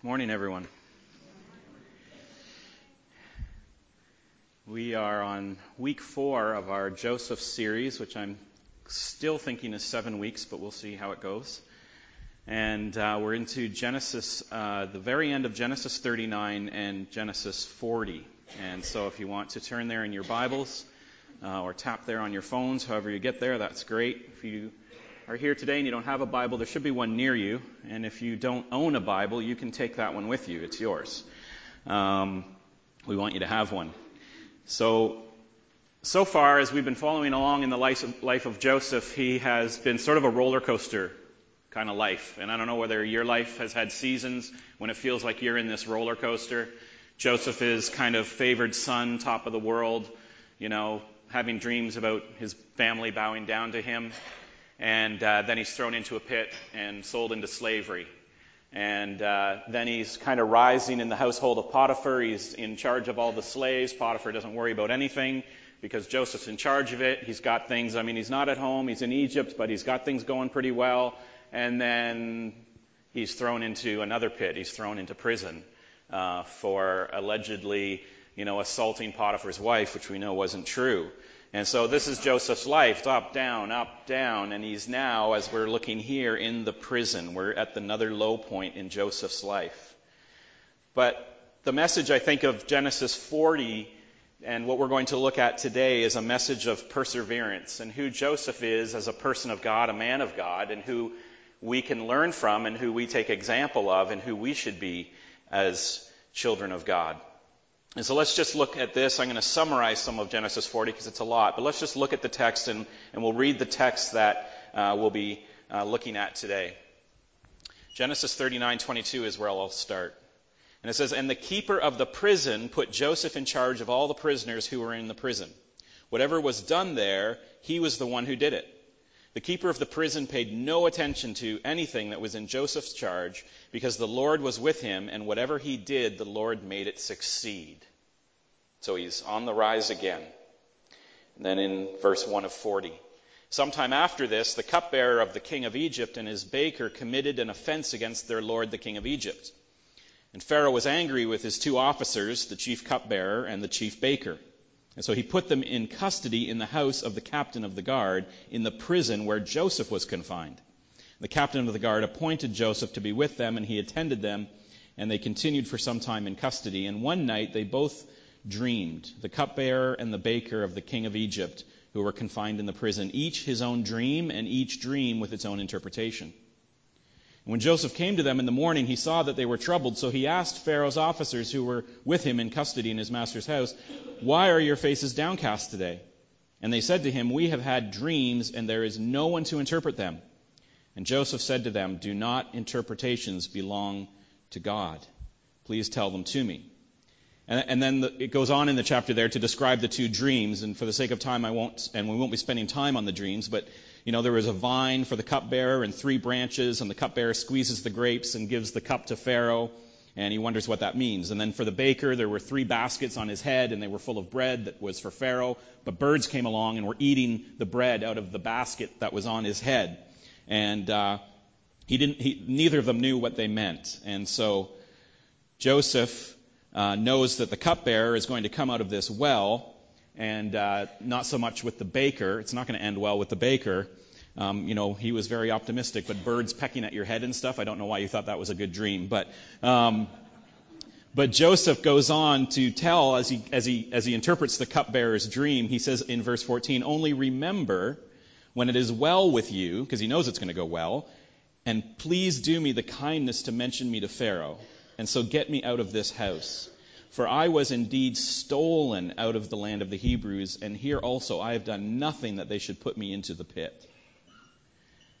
Good morning, everyone. We are on week four of our Joseph series, which I'm still thinking is seven weeks, but we'll see how it goes. And uh, we're into Genesis, uh, the very end of Genesis 39 and Genesis 40. And so if you want to turn there in your Bibles uh, or tap there on your phones, however you get there, that's great. If you are here today and you don't have a Bible, there should be one near you. And if you don't own a Bible, you can take that one with you. It's yours. Um, we want you to have one. So, so far, as we've been following along in the life of, life of Joseph, he has been sort of a roller coaster kind of life. And I don't know whether your life has had seasons when it feels like you're in this roller coaster. Joseph is kind of favored son, top of the world, you know, having dreams about his family bowing down to him. And uh, then he's thrown into a pit and sold into slavery. And uh, then he's kind of rising in the household of Potiphar. He's in charge of all the slaves. Potiphar doesn't worry about anything because Joseph's in charge of it. He's got things, I mean, he's not at home. He's in Egypt, but he's got things going pretty well. And then he's thrown into another pit. He's thrown into prison uh, for allegedly, you know, assaulting Potiphar's wife, which we know wasn't true. And so this is Joseph's life, up, down, up, down, and he's now, as we're looking here, in the prison. We're at another low point in Joseph's life. But the message, I think, of Genesis 40 and what we're going to look at today is a message of perseverance and who Joseph is as a person of God, a man of God, and who we can learn from and who we take example of and who we should be as children of God. And so let's just look at this. I'm going to summarize some of Genesis 40 because it's a lot, but let's just look at the text and, and we'll read the text that uh, we'll be uh, looking at today. Genesis 39:22 is where I'll start. And it says, And the keeper of the prison put Joseph in charge of all the prisoners who were in the prison. Whatever was done there, he was the one who did it. The keeper of the prison paid no attention to anything that was in Joseph's charge because the Lord was with him, and whatever he did, the Lord made it succeed. So he's on the rise again. And then in verse 1 of 40. Sometime after this, the cupbearer of the king of Egypt and his baker committed an offense against their lord, the king of Egypt. And Pharaoh was angry with his two officers, the chief cupbearer and the chief baker. And so he put them in custody in the house of the captain of the guard in the prison where Joseph was confined. The captain of the guard appointed Joseph to be with them, and he attended them, and they continued for some time in custody. And one night they both dreamed, the cupbearer and the baker of the king of Egypt, who were confined in the prison, each his own dream, and each dream with its own interpretation. When Joseph came to them in the morning, he saw that they were troubled, so he asked Pharaoh's officers who were with him in custody in his master's house, Why are your faces downcast today? And they said to him, We have had dreams, and there is no one to interpret them. And Joseph said to them, Do not interpretations belong to God? Please tell them to me. And, then the, it goes on in the chapter there to describe the two dreams. And for the sake of time, I won't, and we won't be spending time on the dreams, but you know, there was a vine for the cupbearer and three branches, and the cupbearer squeezes the grapes and gives the cup to Pharaoh, and he wonders what that means. And then for the baker, there were three baskets on his head, and they were full of bread that was for Pharaoh, but birds came along and were eating the bread out of the basket that was on his head and uh, he didn't. He, neither of them knew what they meant, and so Joseph uh, knows that the cupbearer is going to come out of this well, and uh, not so much with the baker. It's not going to end well with the baker. Um, you know, he was very optimistic, but birds pecking at your head and stuff. I don't know why you thought that was a good dream, but. Um, but Joseph goes on to tell, as he, as, he, as he interprets the cupbearer's dream, he says in verse 14, Only remember when it is well with you, because he knows it's going to go well, and please do me the kindness to mention me to Pharaoh, and so get me out of this house. For I was indeed stolen out of the land of the Hebrews, and here also I have done nothing that they should put me into the pit.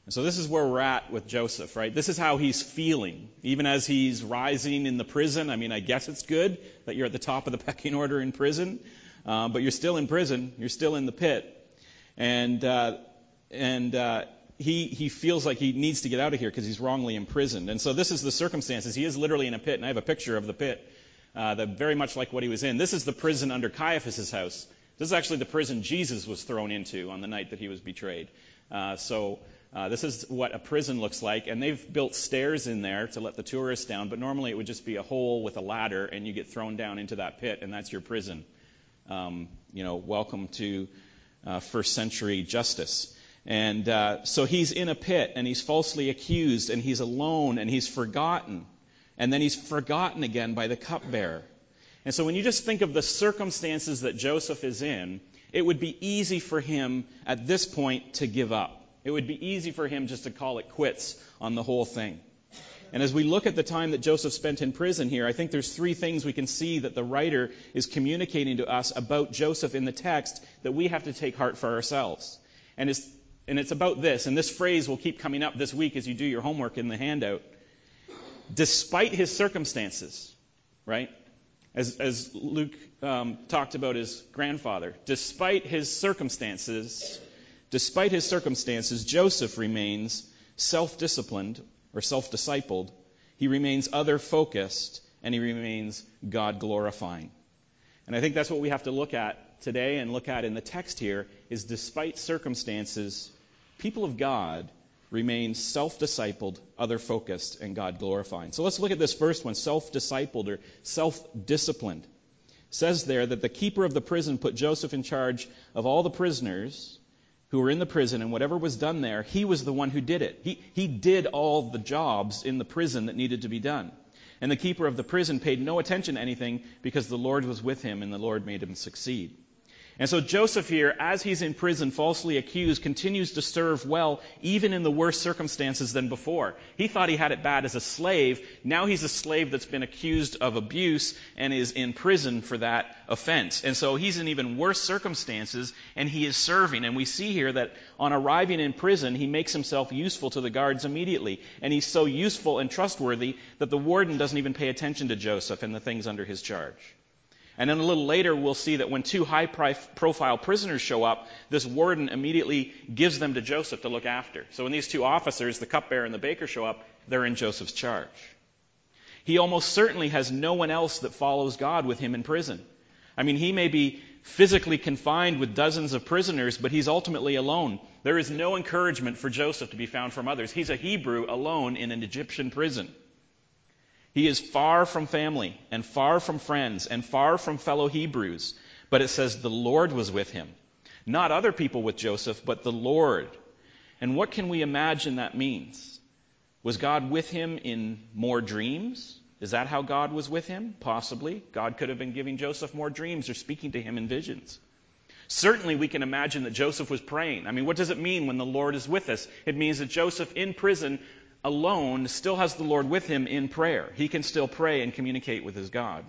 And so this is where we're at with Joseph, right? This is how he's feeling. Even as he's rising in the prison, I mean, I guess it's good that you're at the top of the pecking order in prison, uh, but you're still in prison. You're still in the pit. And uh, and uh, he he feels like he needs to get out of here because he's wrongly imprisoned. And so this is the circumstances. He is literally in a pit, and I have a picture of the pit, uh, that very much like what he was in. This is the prison under Caiaphas's house. This is actually the prison Jesus was thrown into on the night that he was betrayed. Uh, so Uh, this is what a prison looks like, and they've built stairs in there to let the tourists down, but normally it would just be a hole with a ladder, and you get thrown down into that pit, and that's your prison. Um, you know, welcome to uh, first century justice. And uh, so he's in a pit, and he's falsely accused, and he's alone, and he's forgotten. And then he's forgotten again by the cupbearer. And so when you just think of the circumstances that Joseph is in, it would be easy for him at this point to give up. It would be easy for him just to call it quits on the whole thing. And as we look at the time that Joseph spent in prison here, I think there's three things we can see that the writer is communicating to us about Joseph in the text that we have to take heart for ourselves. And it's, and it's about this, and this phrase will keep coming up this week as you do your homework in the handout. Despite his circumstances, right? As, as Luke um, talked about his grandfather, despite his circumstances, Despite his circumstances, Joseph remains self disciplined or self discipled. He remains other focused and he remains God glorifying. And I think that's what we have to look at today and look at in the text here is despite circumstances, people of God remain self discipled, other focused, and God glorifying. So let's look at this first one self discipled or self disciplined. says there that the keeper of the prison put Joseph in charge of all the prisoners who were in the prison, and whatever was done there, he was the one who did it. He, he did all the jobs in the prison that needed to be done. And the keeper of the prison paid no attention to anything because the Lord was with him and the Lord made him succeed. And so Joseph here, as he's in prison, falsely accused, continues to serve well, even in the worse circumstances than before. He thought he had it bad as a slave. Now he's a slave that's been accused of abuse and is in prison for that offense. And so he's in even worse circumstances and he is serving. And we see here that on arriving in prison, he makes himself useful to the guards immediately. And he's so useful and trustworthy that the warden doesn't even pay attention to Joseph and the things under his charge. And then a little later, we'll see that when two high profile prisoners show up, this warden immediately gives them to Joseph to look after. So when these two officers, the cupbearer and the baker, show up, they're in Joseph's charge. He almost certainly has no one else that follows God with him in prison. I mean, he may be physically confined with dozens of prisoners, but he's ultimately alone. There is no encouragement for Joseph to be found from others. He's a Hebrew alone in an Egyptian prison. He is far from family and far from friends and far from fellow Hebrews. But it says the Lord was with him. Not other people with Joseph, but the Lord. And what can we imagine that means? Was God with him in more dreams? Is that how God was with him? Possibly. God could have been giving Joseph more dreams or speaking to him in visions. Certainly, we can imagine that Joseph was praying. I mean, what does it mean when the Lord is with us? It means that Joseph in prison alone still has the Lord with him in prayer. He can still pray and communicate with his God.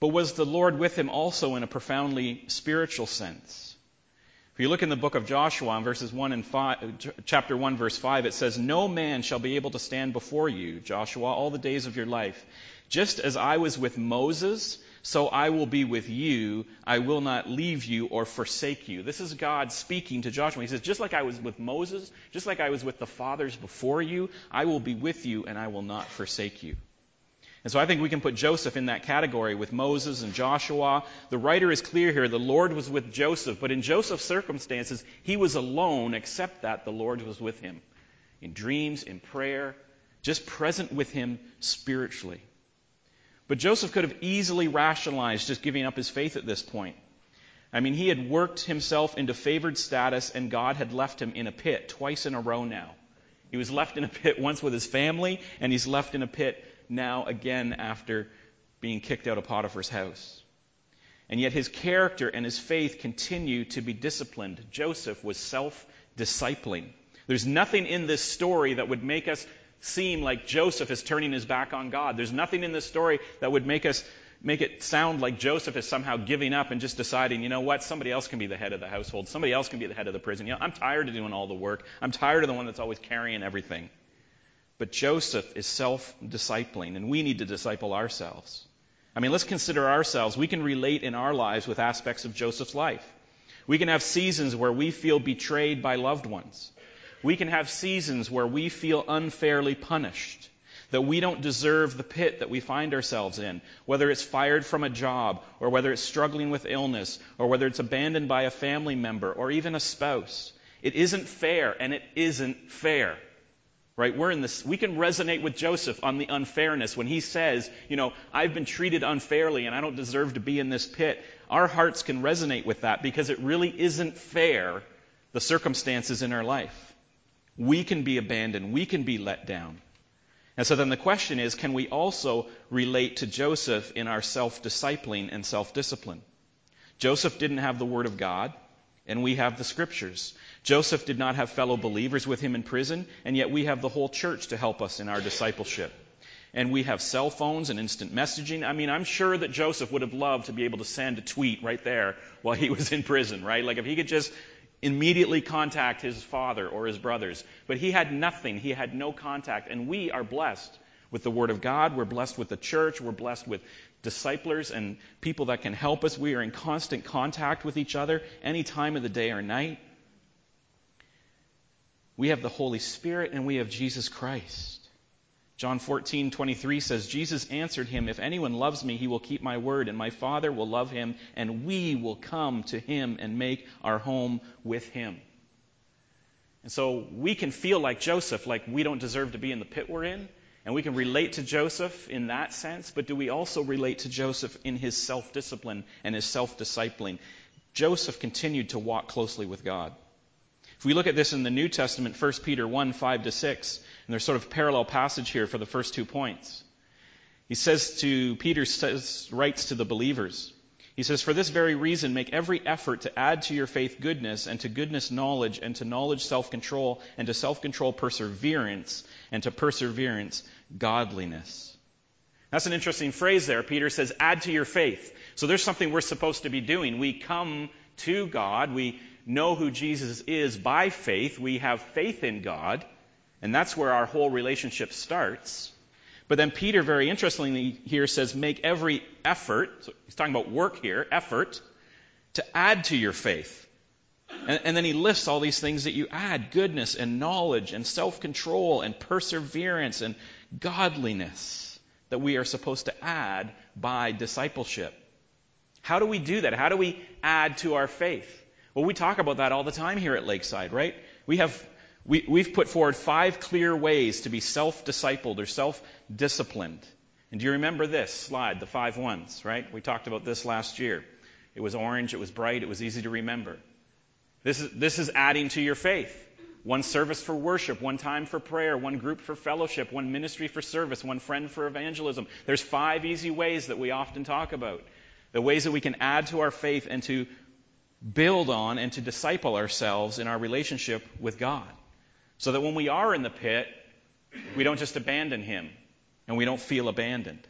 But was the Lord with him also in a profoundly spiritual sense? If you look in the book of Joshua, verses 1 and 5, chapter 1, verse 5, it says, No man shall be able to stand before you, Joshua, all the days of your life. Just as I was with Moses, so I will be with you. I will not leave you or forsake you. This is God speaking to Joshua. He says, just like I was with Moses, just like I was with the fathers before you, I will be with you and I will not forsake you. And so I think we can put Joseph in that category with Moses and Joshua. The writer is clear here. The Lord was with Joseph, but in Joseph's circumstances, he was alone, except that the Lord was with him in dreams, in prayer, just present with him spiritually. But Joseph could have easily rationalized just giving up his faith at this point. I mean, he had worked himself into favored status, and God had left him in a pit twice in a row now. He was left in a pit once with his family, and he's left in a pit now again after being kicked out of Potiphar's house. And yet his character and his faith continue to be disciplined. Joseph was self discipling. There's nothing in this story that would make us seem like Joseph is turning his back on God. There's nothing in this story that would make us make it sound like Joseph is somehow giving up and just deciding, you know what, somebody else can be the head of the household. Somebody else can be the head of the prison. You know, I'm tired of doing all the work. I'm tired of the one that's always carrying everything. But Joseph is self-discipling, and we need to disciple ourselves. I mean, let's consider ourselves. We can relate in our lives with aspects of Joseph's life. We can have seasons where we feel betrayed by loved ones. We can have seasons where we feel unfairly punished, that we don't deserve the pit that we find ourselves in, whether it's fired from a job, or whether it's struggling with illness, or whether it's abandoned by a family member, or even a spouse. It isn't fair, and it isn't fair. Right? We're in this, we can resonate with Joseph on the unfairness when he says, you know, I've been treated unfairly and I don't deserve to be in this pit. Our hearts can resonate with that because it really isn't fair, the circumstances in our life. We can be abandoned. We can be let down. And so then the question is, can we also relate to Joseph in our self-discipling and self-discipline? Joseph didn't have the Word of God, and we have the Scriptures. Joseph did not have fellow believers with him in prison, and yet we have the whole church to help us in our discipleship. And we have cell phones and instant messaging. I mean, I'm sure that Joseph would have loved to be able to send a tweet right there while he was in prison, right? Like if he could just immediately contact his father or his brothers. But he had nothing. He had no contact. And we are blessed with the Word of God. We're blessed with the church. We're blessed with disciples and people that can help us. We are in constant contact with each other any time of the day or night. We have the Holy Spirit and we have Jesus Christ. John 14:23 says Jesus answered him, "If anyone loves me, he will keep my word, and my Father will love him, and we will come to him and make our home with him." And so we can feel like Joseph, like we don't deserve to be in the pit we're in, and we can relate to Joseph in that sense, but do we also relate to Joseph in his self-discipline and his self-discipling? Joseph continued to walk closely with God. If we look at this in the New Testament, 1 Peter 1, 5 to 6, and there's sort of parallel passage here for the first two points. He says to, Peter says, writes to the believers, he says, For this very reason, make every effort to add to your faith goodness, and to goodness knowledge, and to knowledge self control, and to self control perseverance, and to perseverance godliness. That's an interesting phrase there. Peter says, add to your faith. So there's something we're supposed to be doing. We come to God, we know who Jesus is by faith, we have faith in God, and that's where our whole relationship starts. But then Peter, very interestingly, here says, make every effort, so he's talking about work here, effort, to add to your faith. And, and then he lists all these things that you add goodness and knowledge and self control and perseverance and godliness that we are supposed to add by discipleship. How do we do that? How do we add to our faith? Well, we talk about that all the time here at Lakeside, right? We have we, we've put forward five clear ways to be self discipled or self disciplined. And do you remember this slide, the five ones, right? We talked about this last year. It was orange, it was bright, it was easy to remember. This is, this is adding to your faith. One service for worship, one time for prayer, one group for fellowship, one ministry for service, one friend for evangelism. There's five easy ways that we often talk about. The ways that we can add to our faith and to build on and to disciple ourselves in our relationship with God. So that when we are in the pit, we don't just abandon Him and we don't feel abandoned.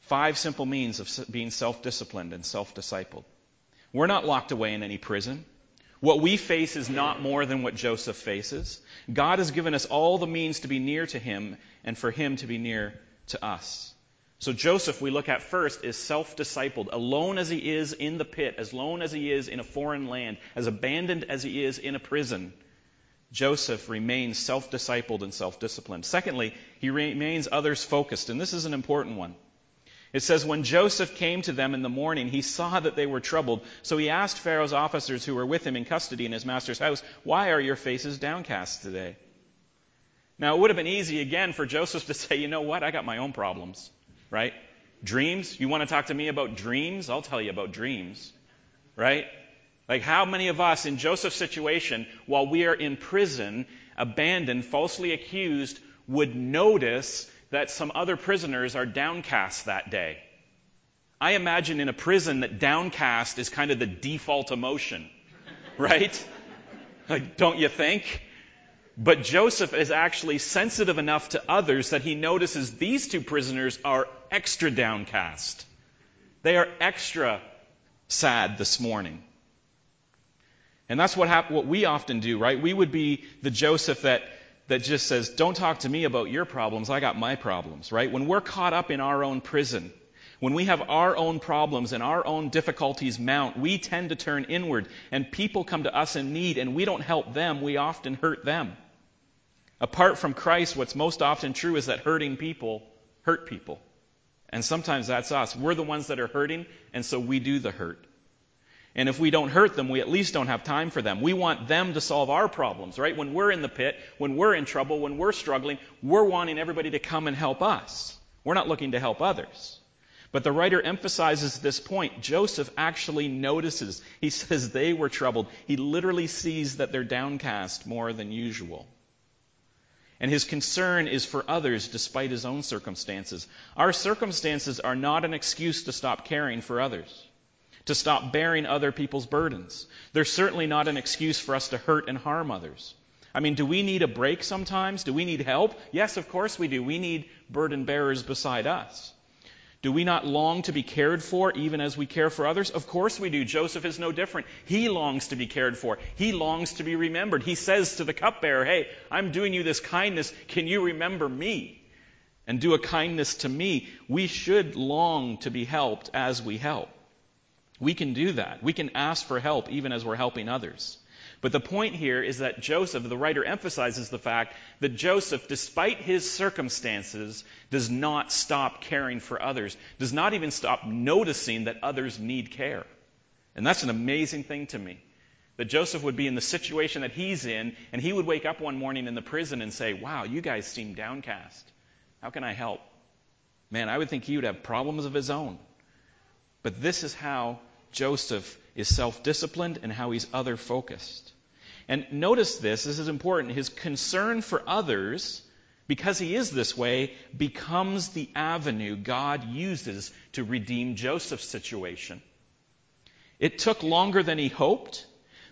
Five simple means of being self disciplined and self discipled. We're not locked away in any prison. What we face is not more than what Joseph faces. God has given us all the means to be near to Him and for Him to be near to us. So Joseph, we look at first, is self discipled, alone as he is in the pit, as alone as he is in a foreign land, as abandoned as he is in a prison. Joseph remains self discipled and self disciplined. Secondly, he remains others focused, and this is an important one. It says, When Joseph came to them in the morning, he saw that they were troubled. So he asked Pharaoh's officers who were with him in custody in his master's house, Why are your faces downcast today? Now, it would have been easy again for Joseph to say, You know what? I got my own problems, right? Dreams? You want to talk to me about dreams? I'll tell you about dreams, right? Like, how many of us in Joseph's situation, while we are in prison, abandoned, falsely accused, would notice that some other prisoners are downcast that day? I imagine in a prison that downcast is kind of the default emotion, right? Like, don't you think? But Joseph is actually sensitive enough to others that he notices these two prisoners are extra downcast. They are extra sad this morning. And that's what, hap- what we often do, right? We would be the Joseph that, that just says, Don't talk to me about your problems, I got my problems, right? When we're caught up in our own prison, when we have our own problems and our own difficulties mount, we tend to turn inward, and people come to us in need, and we don't help them, we often hurt them. Apart from Christ, what's most often true is that hurting people hurt people. And sometimes that's us. We're the ones that are hurting, and so we do the hurt. And if we don't hurt them, we at least don't have time for them. We want them to solve our problems, right? When we're in the pit, when we're in trouble, when we're struggling, we're wanting everybody to come and help us. We're not looking to help others. But the writer emphasizes this point. Joseph actually notices. He says they were troubled. He literally sees that they're downcast more than usual. And his concern is for others despite his own circumstances. Our circumstances are not an excuse to stop caring for others to stop bearing other people's burdens. They're certainly not an excuse for us to hurt and harm others. I mean, do we need a break sometimes? Do we need help? Yes, of course we do. We need burden bearers beside us. Do we not long to be cared for even as we care for others? Of course we do. Joseph is no different. He longs to be cared for. He longs to be remembered. He says to the cupbearer, Hey, I'm doing you this kindness. Can you remember me? And do a kindness to me. We should long to be helped as we help. We can do that. We can ask for help even as we're helping others. But the point here is that Joseph, the writer emphasizes the fact that Joseph, despite his circumstances, does not stop caring for others, does not even stop noticing that others need care. And that's an amazing thing to me. That Joseph would be in the situation that he's in, and he would wake up one morning in the prison and say, Wow, you guys seem downcast. How can I help? Man, I would think he would have problems of his own. But this is how Joseph is self disciplined and how he's other focused. And notice this, this is important. His concern for others, because he is this way, becomes the avenue God uses to redeem Joseph's situation. It took longer than he hoped,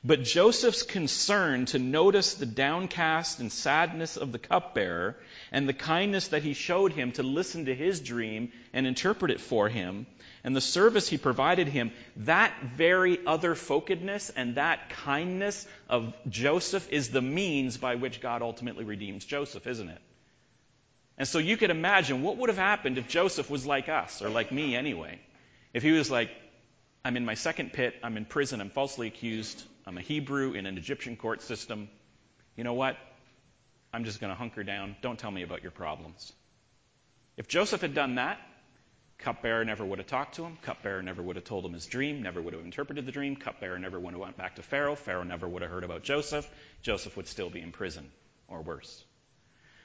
but Joseph's concern to notice the downcast and sadness of the cupbearer and the kindness that he showed him to listen to his dream and interpret it for him and the service he provided him, that very other focusedness and that kindness of Joseph is the means by which God ultimately redeems Joseph, isn't it? And so you could imagine what would have happened if Joseph was like us, or like me anyway. If he was like, I'm in my second pit, I'm in prison, I'm falsely accused, I'm a Hebrew in an Egyptian court system. You know what? I'm just going to hunker down. Don't tell me about your problems. If Joseph had done that, Cupbearer never would have talked to him. Cupbearer never would have told him his dream, never would have interpreted the dream. Cupbearer never would have went back to Pharaoh. Pharaoh never would have heard about Joseph. Joseph would still be in prison, or worse.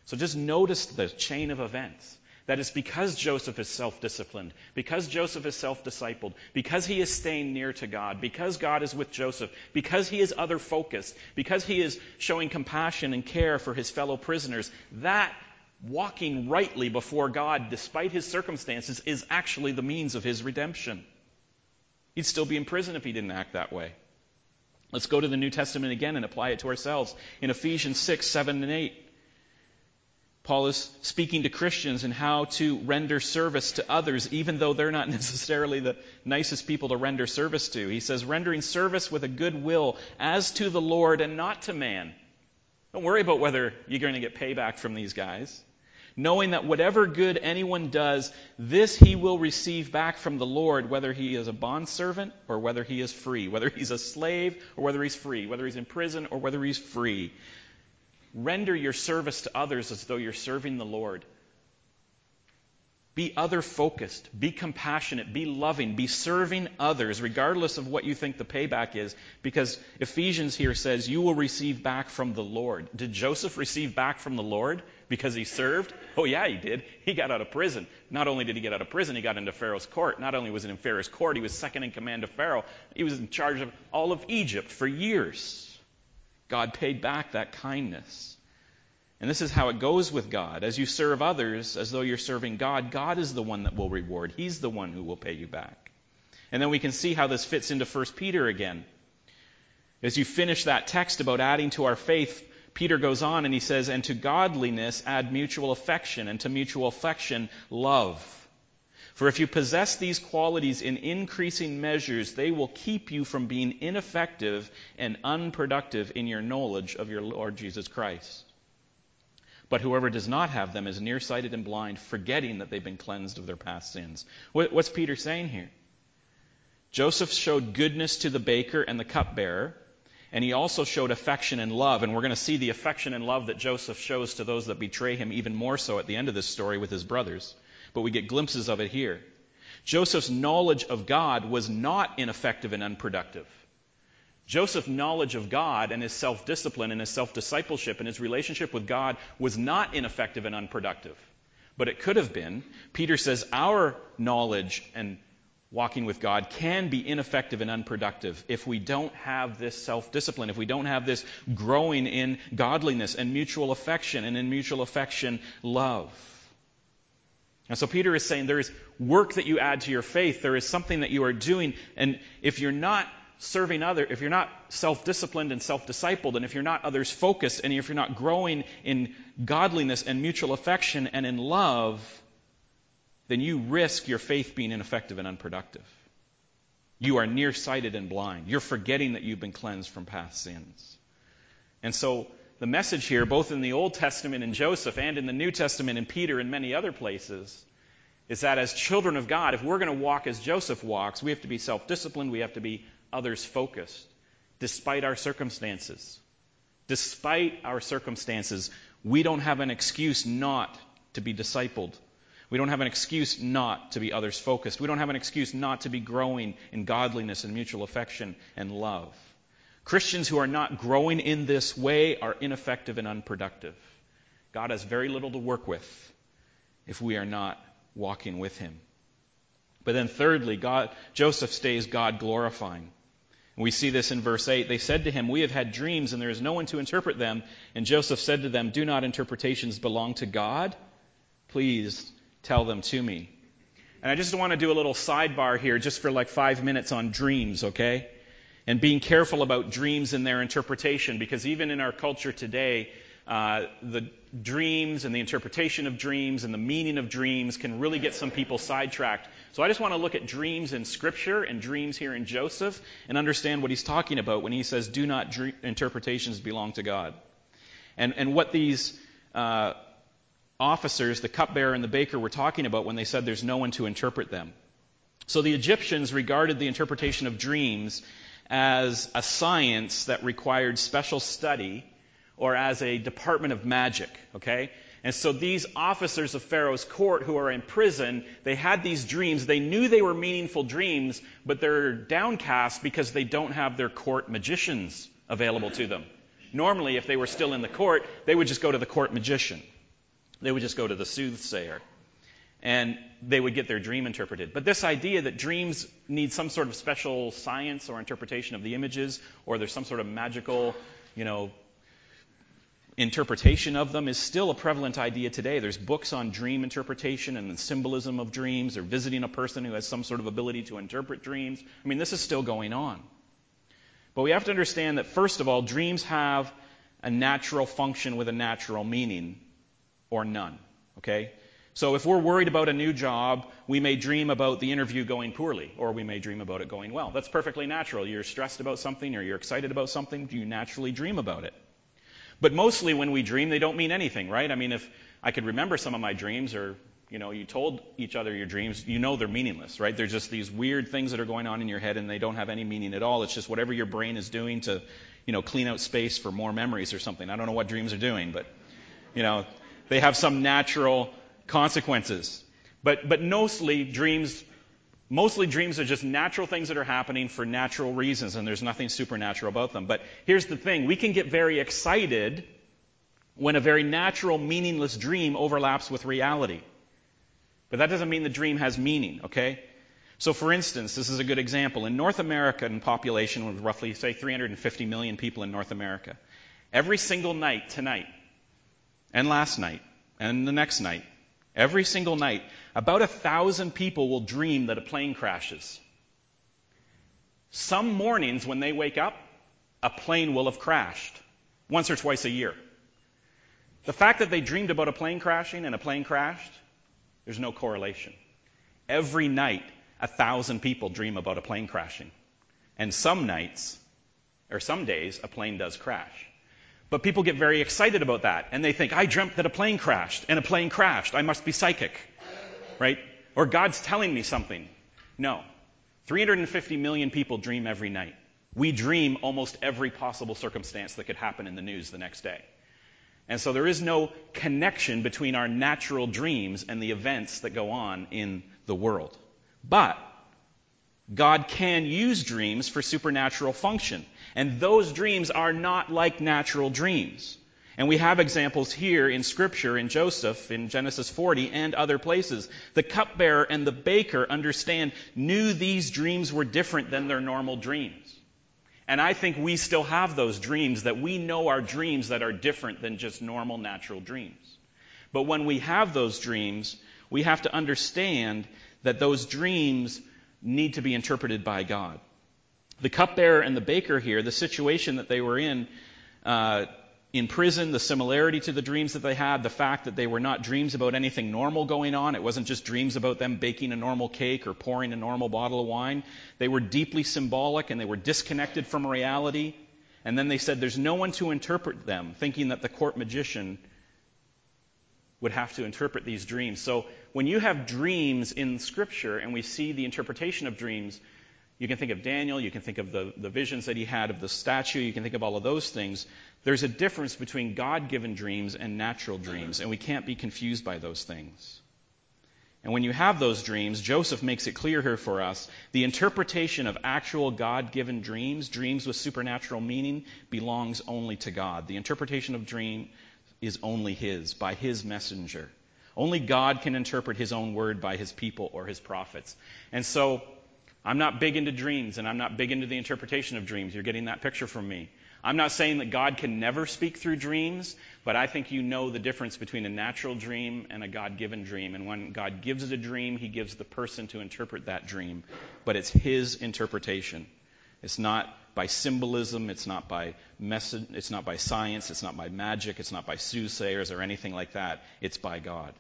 So just notice the chain of events. That is because Joseph is self disciplined, because Joseph is self discipled, because he is staying near to God, because God is with Joseph, because he is other focused, because he is showing compassion and care for his fellow prisoners. That walking rightly before God despite his circumstances is actually the means of his redemption. He'd still be in prison if he didn't act that way. Let's go to the New Testament again and apply it to ourselves. In Ephesians 6, 7, and 8, Paul is speaking to Christians and how to render service to others, even though they're not necessarily the nicest people to render service to. He says, rendering service with a good will as to the Lord and not to man. Don't worry about whether you're going to get payback from these guys knowing that whatever good anyone does, this he will receive back from the Lord, whether he is a bondservant or whether he is free, whether he's a slave or whether he's free, whether he's in prison or whether he's free. Render your service to others as though you're serving the Lord. Be other focused. Be compassionate. Be loving. Be serving others, regardless of what you think the payback is. Because Ephesians here says, You will receive back from the Lord. Did Joseph receive back from the Lord? because he served? Oh, yeah, he did. He got out of prison. Not only did he get out of prison, he got into Pharaoh's court. Not only was he in Pharaoh's court, he was second in command of Pharaoh. He was in charge of all of Egypt for years. God paid back that kindness. And this is how it goes with God. As you serve others as though you're serving God, God is the one that will reward. He's the one who will pay you back. And then we can see how this fits into 1 Peter again. As you finish that text about adding to our faith Peter goes on and he says, And to godliness add mutual affection, and to mutual affection, love. For if you possess these qualities in increasing measures, they will keep you from being ineffective and unproductive in your knowledge of your Lord Jesus Christ. But whoever does not have them is nearsighted and blind, forgetting that they've been cleansed of their past sins. What's Peter saying here? Joseph showed goodness to the baker and the cupbearer and he also showed affection and love. And we're going to see the affection and love that Joseph shows to those that betray him even more so at the end of this story with his brothers. But we get glimpses of it here. Joseph's knowledge of God was not ineffective and unproductive. Joseph's knowledge of God and his self discipline and his self discipleship and his relationship with God was not ineffective and unproductive. But it could have been. Peter says our knowledge and walking with God can be ineffective and unproductive if we don't have this self discipline, if we don't have this growing in godliness and mutual affection, and in mutual affection, love. And so Peter is saying there is work that you add to your faith, there is something that you are doing, and if you're not serving other, if you're not self-disciplined and self-discipled, and if you're not others focused, and if you're not growing in godliness and mutual affection and in love, then you risk your faith being ineffective and unproductive. You are nearsighted and blind. You're forgetting that you've been cleansed from past sins. And so the message here, both in the Old Testament in Joseph and in the New Testament in Peter and many other places, is that as children of God, if we're going to walk as Joseph walks, we have to be self disciplined, we have to be others focused, despite our circumstances. Despite our circumstances, we don't have an excuse not to be discipled. We don't have an excuse not to be others focused. We don't have an excuse not to be growing in godliness and mutual affection and love. Christians who are not growing in this way are ineffective and unproductive. God has very little to work with if we are not walking with Him. But then thirdly, God, Joseph stays God glorifying. We see this in verse 8. They said to him, We have had dreams, and there is no one to interpret them. And Joseph said to them, Do not interpretations belong to God? Please tell them to me. And I just want to do a little sidebar here, just for like five minutes on dreams, okay? And being careful about dreams and their interpretation, because even in our culture today, uh, the dreams and the interpretation of dreams and the meaning of dreams can really get some people sidetracked. So I just want to look at dreams in Scripture and dreams here in Joseph and understand what he's talking about when he says, do not dream, interpretations belong to God. And, and what these uh, officers, the cupbearer and the baker, were talking about when they said there's no one to interpret them. So the Egyptians regarded the interpretation of dreams as a science that required special study or as a department of magic, okay? And so these officers of Pharaoh's court who are in prison, they had these dreams. They knew they were meaningful dreams, but they're downcast because they don't have their court magicians available to them. Normally, if they were still in the court, they would just go to the court magician. They would just go to the soothsayer. And they would get their dream interpreted. But this idea that dreams need some sort of special science or interpretation of the images, or there's some sort of magical, you know, interpretation of them is still a prevalent idea today. There's books on dream interpretation and the symbolism of dreams, or visiting a person who has some sort of ability to interpret dreams. I mean, this is still going on. But we have to understand that, first of all, dreams have a natural function with a natural meaning, or none. Okay? So if we're worried about a new job, we may dream about the interview going poorly, or we may dream about it going well. That's perfectly natural. You're stressed about something, or you're excited about something, you naturally dream about it. But mostly when we dream, they don't mean anything, right? I mean, if I could remember some of my dreams or you know, you told each other your dreams, you know they're meaningless, right? They're just these weird things that are going on in your head and they don't have any meaning at all. It's just whatever your brain is doing to, you know, clean out space for more memories or something. I don't know what dreams are doing, but, you know, they have some natural consequences. But, but mostly dreams Mostly dreams are just natural things that are happening for natural reasons, and there's nothing supernatural about them. But here's the thing we can get very excited when a very natural, meaningless dream overlaps with reality. But that doesn't mean the dream has meaning, okay? So, for instance, this is a good example. In North America, in population with roughly, say, 350 million people in North America, every single night tonight, and last night, and the next night, every single night, about a thousand people will dream that a plane crashes. Some mornings when they wake up, a plane will have crashed once or twice a year. The fact that they dreamed about a plane crashing and a plane crashed, there's no correlation. Every night, a thousand people dream about a plane crashing. And some nights, or some days, a plane does crash. But people get very excited about that, and they think, I dreamt that a plane crashed, and a plane crashed. I must be psychic right? Or God's telling me something. No. 350 million people dream every night. We dream almost every possible circumstance that could happen in the news the next day. And so there is no connection between our natural dreams and the events that go on in the world. But God can use dreams for supernatural function. And those dreams are not like natural dreams. And we have examples here in Scripture, in Joseph, in Genesis 40, and other places. The cupbearer and the baker understand, knew these dreams were different than their normal dreams. And I think we still have those dreams, that we know are dreams that are different than just normal natural dreams. But when we have those dreams, we have to understand that those dreams need to be interpreted by God. The cupbearer and the baker here, the situation that they were in, uh, in prison, the similarity to the dreams that they had, the fact that they were not dreams about anything normal going on. It wasn't just dreams about them baking a normal cake or pouring a normal bottle of wine. They were deeply symbolic and they were disconnected from reality. And then they said there's no one to interpret them, thinking that the court magician would have to interpret these dreams. So when you have dreams in Scripture and we see the interpretation of dreams, you can think of Daniel, you can think of the, the visions that he had of the statue, you can think of all of those things. There's a difference between God given dreams and natural dreams, and we can't be confused by those things. And when you have those dreams, Joseph makes it clear here for us the interpretation of actual God given dreams, dreams with supernatural meaning, belongs only to God. The interpretation of dream is only His, by His messenger. Only God can interpret His own word by His people or His prophets. And so, I'm not big into dreams, and I'm not big into the interpretation of dreams. You're getting that picture from me. I'm not saying that God can never speak through dreams, but I think you know the difference between a natural dream and a God given dream. And when God gives a dream, He gives the person to interpret that dream. But it's His interpretation. It's not by symbolism, it's not by message, it's not by science, it's not by magic, it's not by soothsayers or anything like that. It's by God.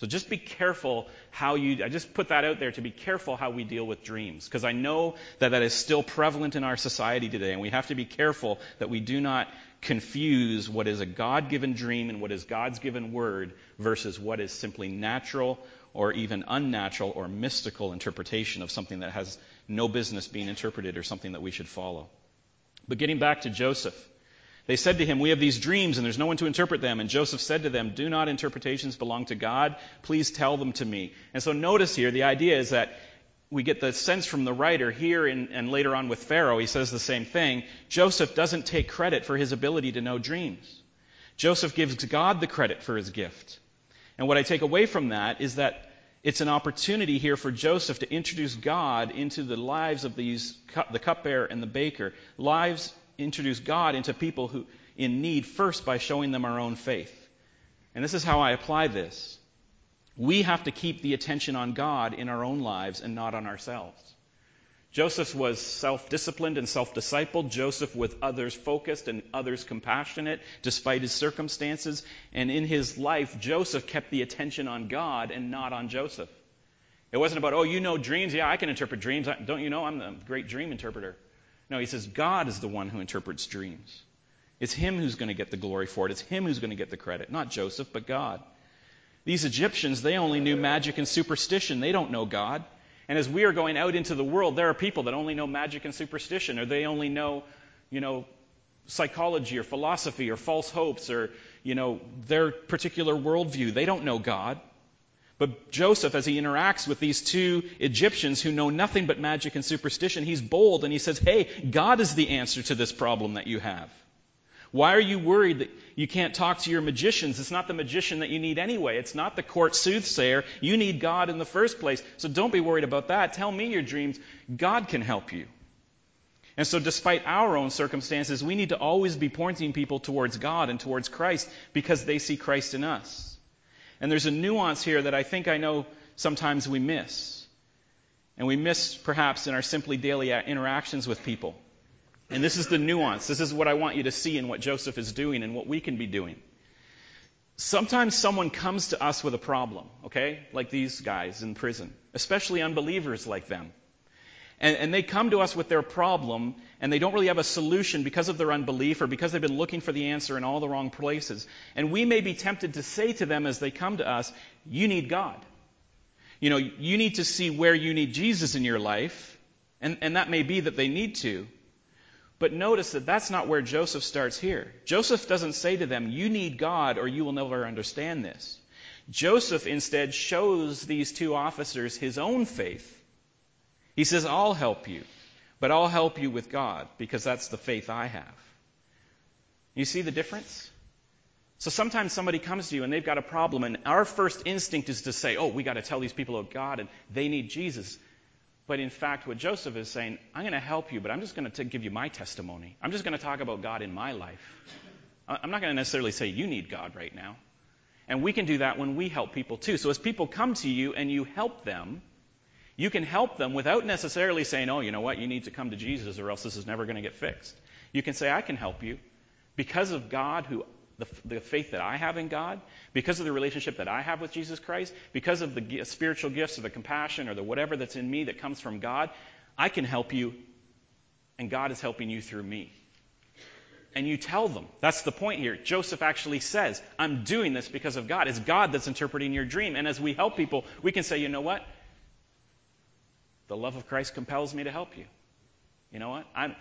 So just be careful how you, I just put that out there to be careful how we deal with dreams. Because I know that that is still prevalent in our society today, and we have to be careful that we do not confuse what is a God given dream and what is God's given word versus what is simply natural or even unnatural or mystical interpretation of something that has no business being interpreted or something that we should follow. But getting back to Joseph. They said to him, We have these dreams and there's no one to interpret them. And Joseph said to them, Do not interpretations belong to God? Please tell them to me. And so notice here, the idea is that we get the sense from the writer here in, and later on with Pharaoh, he says the same thing. Joseph doesn't take credit for his ability to know dreams. Joseph gives God the credit for his gift. And what I take away from that is that it's an opportunity here for Joseph to introduce God into the lives of these, the cupbearer and the baker, lives introduce God into people who in need first by showing them our own faith. And this is how I apply this. We have to keep the attention on God in our own lives and not on ourselves. Joseph was self-disciplined and self-discipled. Joseph was others focused and others compassionate despite his circumstances. And in his life, Joseph kept the attention on God and not on Joseph. It wasn't about, oh, you know dreams. Yeah, I can interpret dreams. Don't you know I'm a great dream interpreter? No, he says God is the one who interprets dreams. It's him who's going to get the glory for it. It's him who's going to get the credit. Not Joseph, but God. These Egyptians, they only knew magic and superstition. They don't know God. And as we are going out into the world, there are people that only know magic and superstition, or they only know, you know, psychology or philosophy or false hopes or, you know, their particular worldview. They don't know God. But Joseph, as he interacts with these two Egyptians who know nothing but magic and superstition, he's bold and he says, Hey, God is the answer to this problem that you have. Why are you worried that you can't talk to your magicians? It's not the magician that you need anyway. It's not the court soothsayer. You need God in the first place. So don't be worried about that. Tell me your dreams. God can help you. And so, despite our own circumstances, we need to always be pointing people towards God and towards Christ because they see Christ in us. And there's a nuance here that I think I know sometimes we miss. And we miss perhaps in our simply daily interactions with people. And this is the nuance. This is what I want you to see in what Joseph is doing and what we can be doing. Sometimes someone comes to us with a problem, okay? Like these guys in prison, especially unbelievers like them. And, and, they come to us with their problem, and they don't really have a solution because of their unbelief or because they've been looking for the answer in all the wrong places. And we may be tempted to say to them as they come to us, You need God. You know, you need to see where you need Jesus in your life, and, and that may be that they need to. But notice that that's not where Joseph starts here. Joseph doesn't say to them, You need God, or you will never understand this. Joseph instead shows these two officers his own faith He says, I'll help you, but I'll help you with God because that's the faith I have. You see the difference? So sometimes somebody comes to you and they've got a problem, and our first instinct is to say, Oh, we got to tell these people about God and they need Jesus. But in fact, what Joseph is saying, I'm going to help you, but I'm just going to give you my testimony. I'm just going to talk about God in my life. I'm not going to necessarily say you need God right now. And we can do that when we help people too. So as people come to you and you help them, you can help them without necessarily saying, oh, you know what, you need to come to Jesus or else this is never going to get fixed. You can say, I can help you because of God who the, the, faith that I have in God, because of the relationship that I have with Jesus Christ, because of the spiritual gifts or the compassion or the whatever that's in me that comes from God, I can help you, and God is helping you through me and you tell them. That's the point here. Joseph actually says, I'm doing this because of God. It's God that's interpreting your dream. And as we help people, we can say, you know what? The love of Christ compels me to help you. You know what? I'm,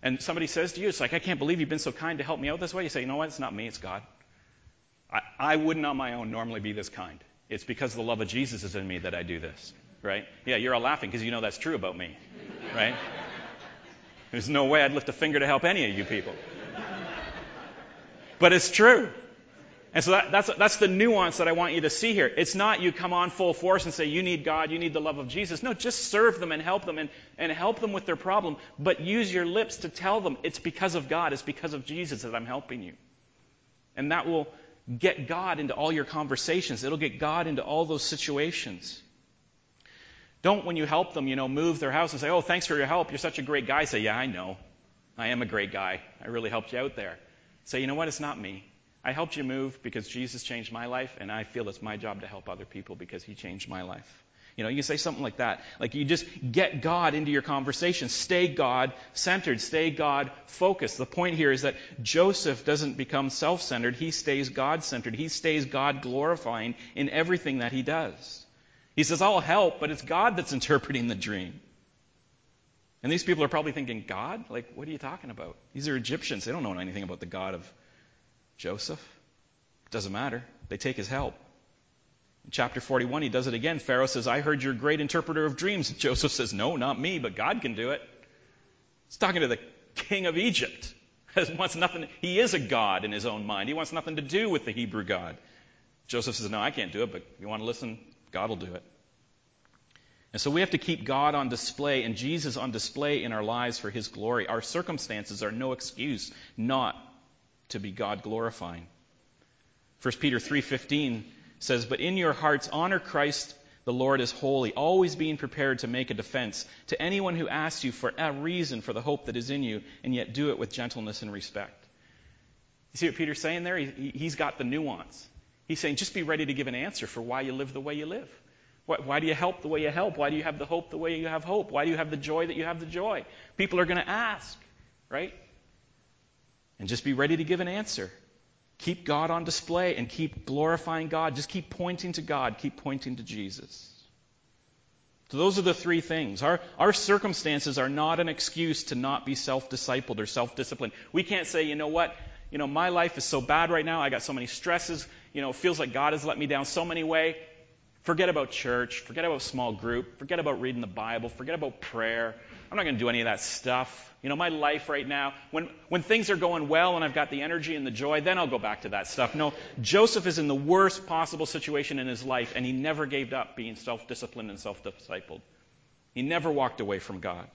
and somebody says to you, it's like, I can't believe you've been so kind to help me out this way. You say, you know what? It's not me, it's God. I, I wouldn't on my own normally be this kind. It's because the love of Jesus is in me that I do this. Right? Yeah, you're all laughing because you know that's true about me. Right? There's no way I'd lift a finger to help any of you people. But it's true. And so that, that's, that's the nuance that I want you to see here. It's not you come on full force and say, you need God, you need the love of Jesus. No, just serve them and help them and, and help them with their problem. But use your lips to tell them it's because of God, it's because of Jesus that I'm helping you. And that will get God into all your conversations. It'll get God into all those situations. Don't, when you help them, you know, move their house and say, oh, thanks for your help. You're such a great guy. Say, yeah, I know. I am a great guy. I really helped you out there. Say, you know what? It's not me. I helped you move because Jesus changed my life, and I feel it's my job to help other people because he changed my life. You know, you can say something like that. Like you just get God into your conversation. Stay God centered. Stay God focused. The point here is that Joseph doesn't become self centered. He stays God centered. He stays God glorifying in everything that he does. He says, I'll help, but it's God that's interpreting the dream. And these people are probably thinking, God? Like, what are you talking about? These are Egyptians. They don't know anything about the God of Joseph. Doesn't matter. They take his help. In chapter 41, he does it again. Pharaoh says, I heard you're a great interpreter of dreams. Joseph says, No, not me, but God can do it. He's talking to the king of Egypt. He wants nothing, he is a God in his own mind. He wants nothing to do with the Hebrew God. Joseph says, No, I can't do it, but if you want to listen, God will do it. And so we have to keep God on display and Jesus on display in our lives for His glory. Our circumstances are no excuse not to be God glorifying. 1 Peter 3:15 says, "But in your hearts honor Christ the Lord as holy, always being prepared to make a defense to anyone who asks you for a reason for the hope that is in you, and yet do it with gentleness and respect." You see what Peter's saying there? He, he's got the nuance. He's saying, just be ready to give an answer for why you live the way you live. Why, why, do you help the way you help? Why do you have the hope the way you have hope? Why do you have the joy that you have the joy? People are going to ask, right? And just be ready to give an answer. Keep God on display and keep glorifying God. Just keep pointing to God. Keep pointing to Jesus. So those are the three things. Our, our circumstances are not an excuse to not be self-discipled or self-disciplined. We can't say, you know what? You know, my life is so bad right now. I got so many stresses. You know, it feels like God has let me down so many ways. Forget about church. Forget about small group. Forget about reading the Bible. Forget about prayer. I'm not going to do any of that stuff. You know, my life right now, when, when things are going well and I've got the energy and the joy, then I'll go back to that stuff. No, Joseph is in the worst possible situation in his life, and he never gave up being self disciplined and self discipled. He never walked away from God.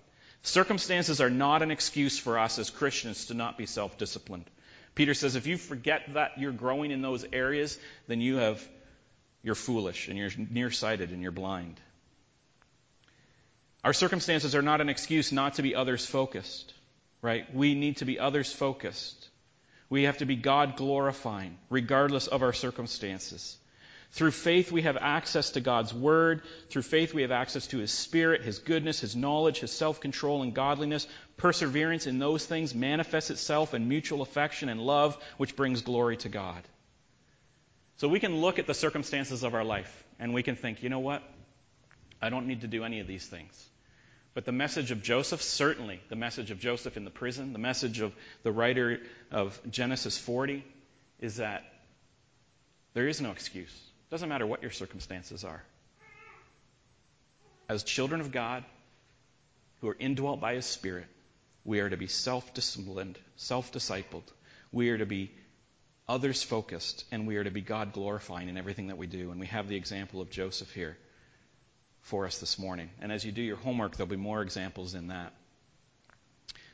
Circumstances are not an excuse for us as Christians to not be self disciplined. Peter says if you forget that you're growing in those areas, then you have you're foolish and you're nearsighted and you're blind. Our circumstances are not an excuse not to be others focused, right? We need to be others focused. We have to be God glorifying, regardless of our circumstances. Through faith, we have access to God's Word. Through faith, we have access to His Spirit, His goodness, His knowledge, His self control, and godliness. Perseverance in those things manifests itself in mutual affection and love, which brings glory to God. So we can look at the circumstances of our life and we can think, you know what? I don't need to do any of these things. But the message of Joseph, certainly the message of Joseph in the prison, the message of the writer of Genesis 40, is that there is no excuse. It doesn't matter what your circumstances are. As children of God, who are indwelt by His Spirit, we are to be self disciplined, self discipled. We are to be others focused, and we are to be God glorifying in everything that we do. And we have the example of Joseph here for us this morning. And as you do your homework, there'll be more examples in that.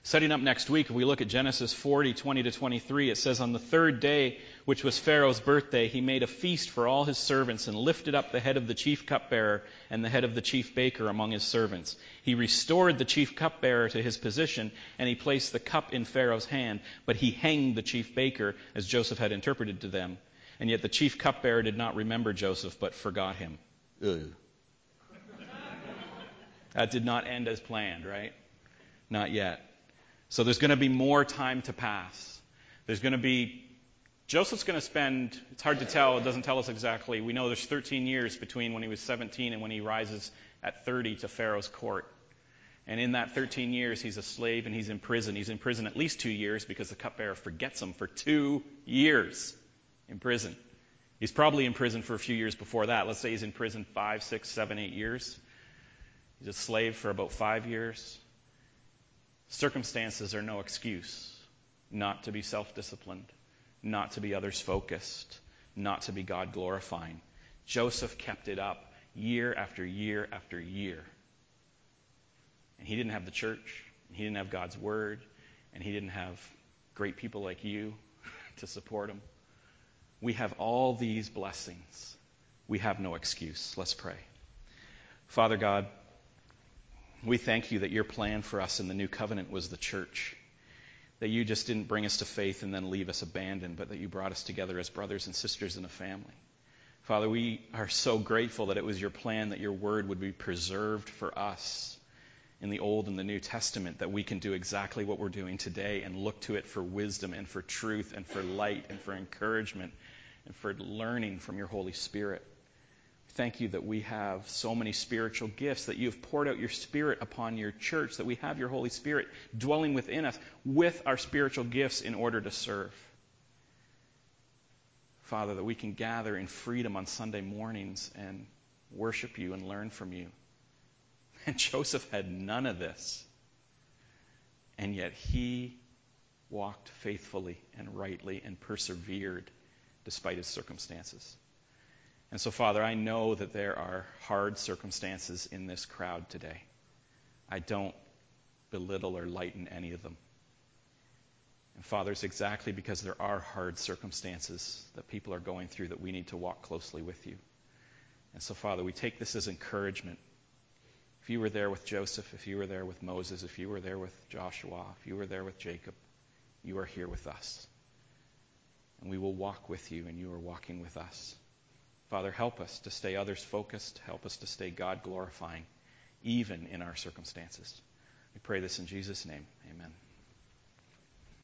Setting up next week, we look at Genesis 40, 20 to 23. It says, On the third day, which was Pharaoh's birthday, he made a feast for all his servants and lifted up the head of the chief cupbearer and the head of the chief baker among his servants. He restored the chief cupbearer to his position, and he placed the cup in Pharaoh's hand, but he hanged the chief baker, as Joseph had interpreted to them. And yet the chief cupbearer did not remember Joseph, but forgot him. Ugh. that did not end as planned, right? Not yet. So there's going to be more time to pass. There's going to be, Joseph's going to spend, it's hard to tell, it doesn't tell us exactly. We know there's 13 years between when he was 17 and when he rises at 30 to Pharaoh's court. And in that 13 years, he's a slave and he's in prison. He's in prison at least two years because the cupbearer forgets him for two years in prison. He's probably in prison for a few years before that. Let's say he's in prison five, six, seven, eight years. He's a slave for about five years. Circumstances are no excuse not to be self disciplined, not to be others focused, not to be God glorifying. Joseph kept it up year after year after year. And he didn't have the church, he didn't have God's word, and he didn't have great people like you to support him. We have all these blessings. We have no excuse. Let's pray. Father God, we thank you that your plan for us in the new covenant was the church. That you just didn't bring us to faith and then leave us abandoned, but that you brought us together as brothers and sisters in a family. Father, we are so grateful that it was your plan that your word would be preserved for us in the Old and the New Testament, that we can do exactly what we're doing today and look to it for wisdom and for truth and for light and for encouragement and for learning from your Holy Spirit. Thank you that we have so many spiritual gifts, that you have poured out your Spirit upon your church, that we have your Holy Spirit dwelling within us with our spiritual gifts in order to serve. Father, that we can gather in freedom on Sunday mornings and worship you and learn from you. And Joseph had none of this. And yet he walked faithfully and rightly and persevered despite his circumstances. And so, Father, I know that there are hard circumstances in this crowd today. I don't belittle or lighten any of them. And, Father, it's exactly because there are hard circumstances that people are going through that we need to walk closely with you. And so, Father, we take this as encouragement. If you were there with Joseph, if you were there with Moses, if you were there with Joshua, if you were there with Jacob, you are here with us. And we will walk with you, and you are walking with us. Father, help us to stay others focused. Help us to stay God glorifying, even in our circumstances. We pray this in Jesus' name. Amen.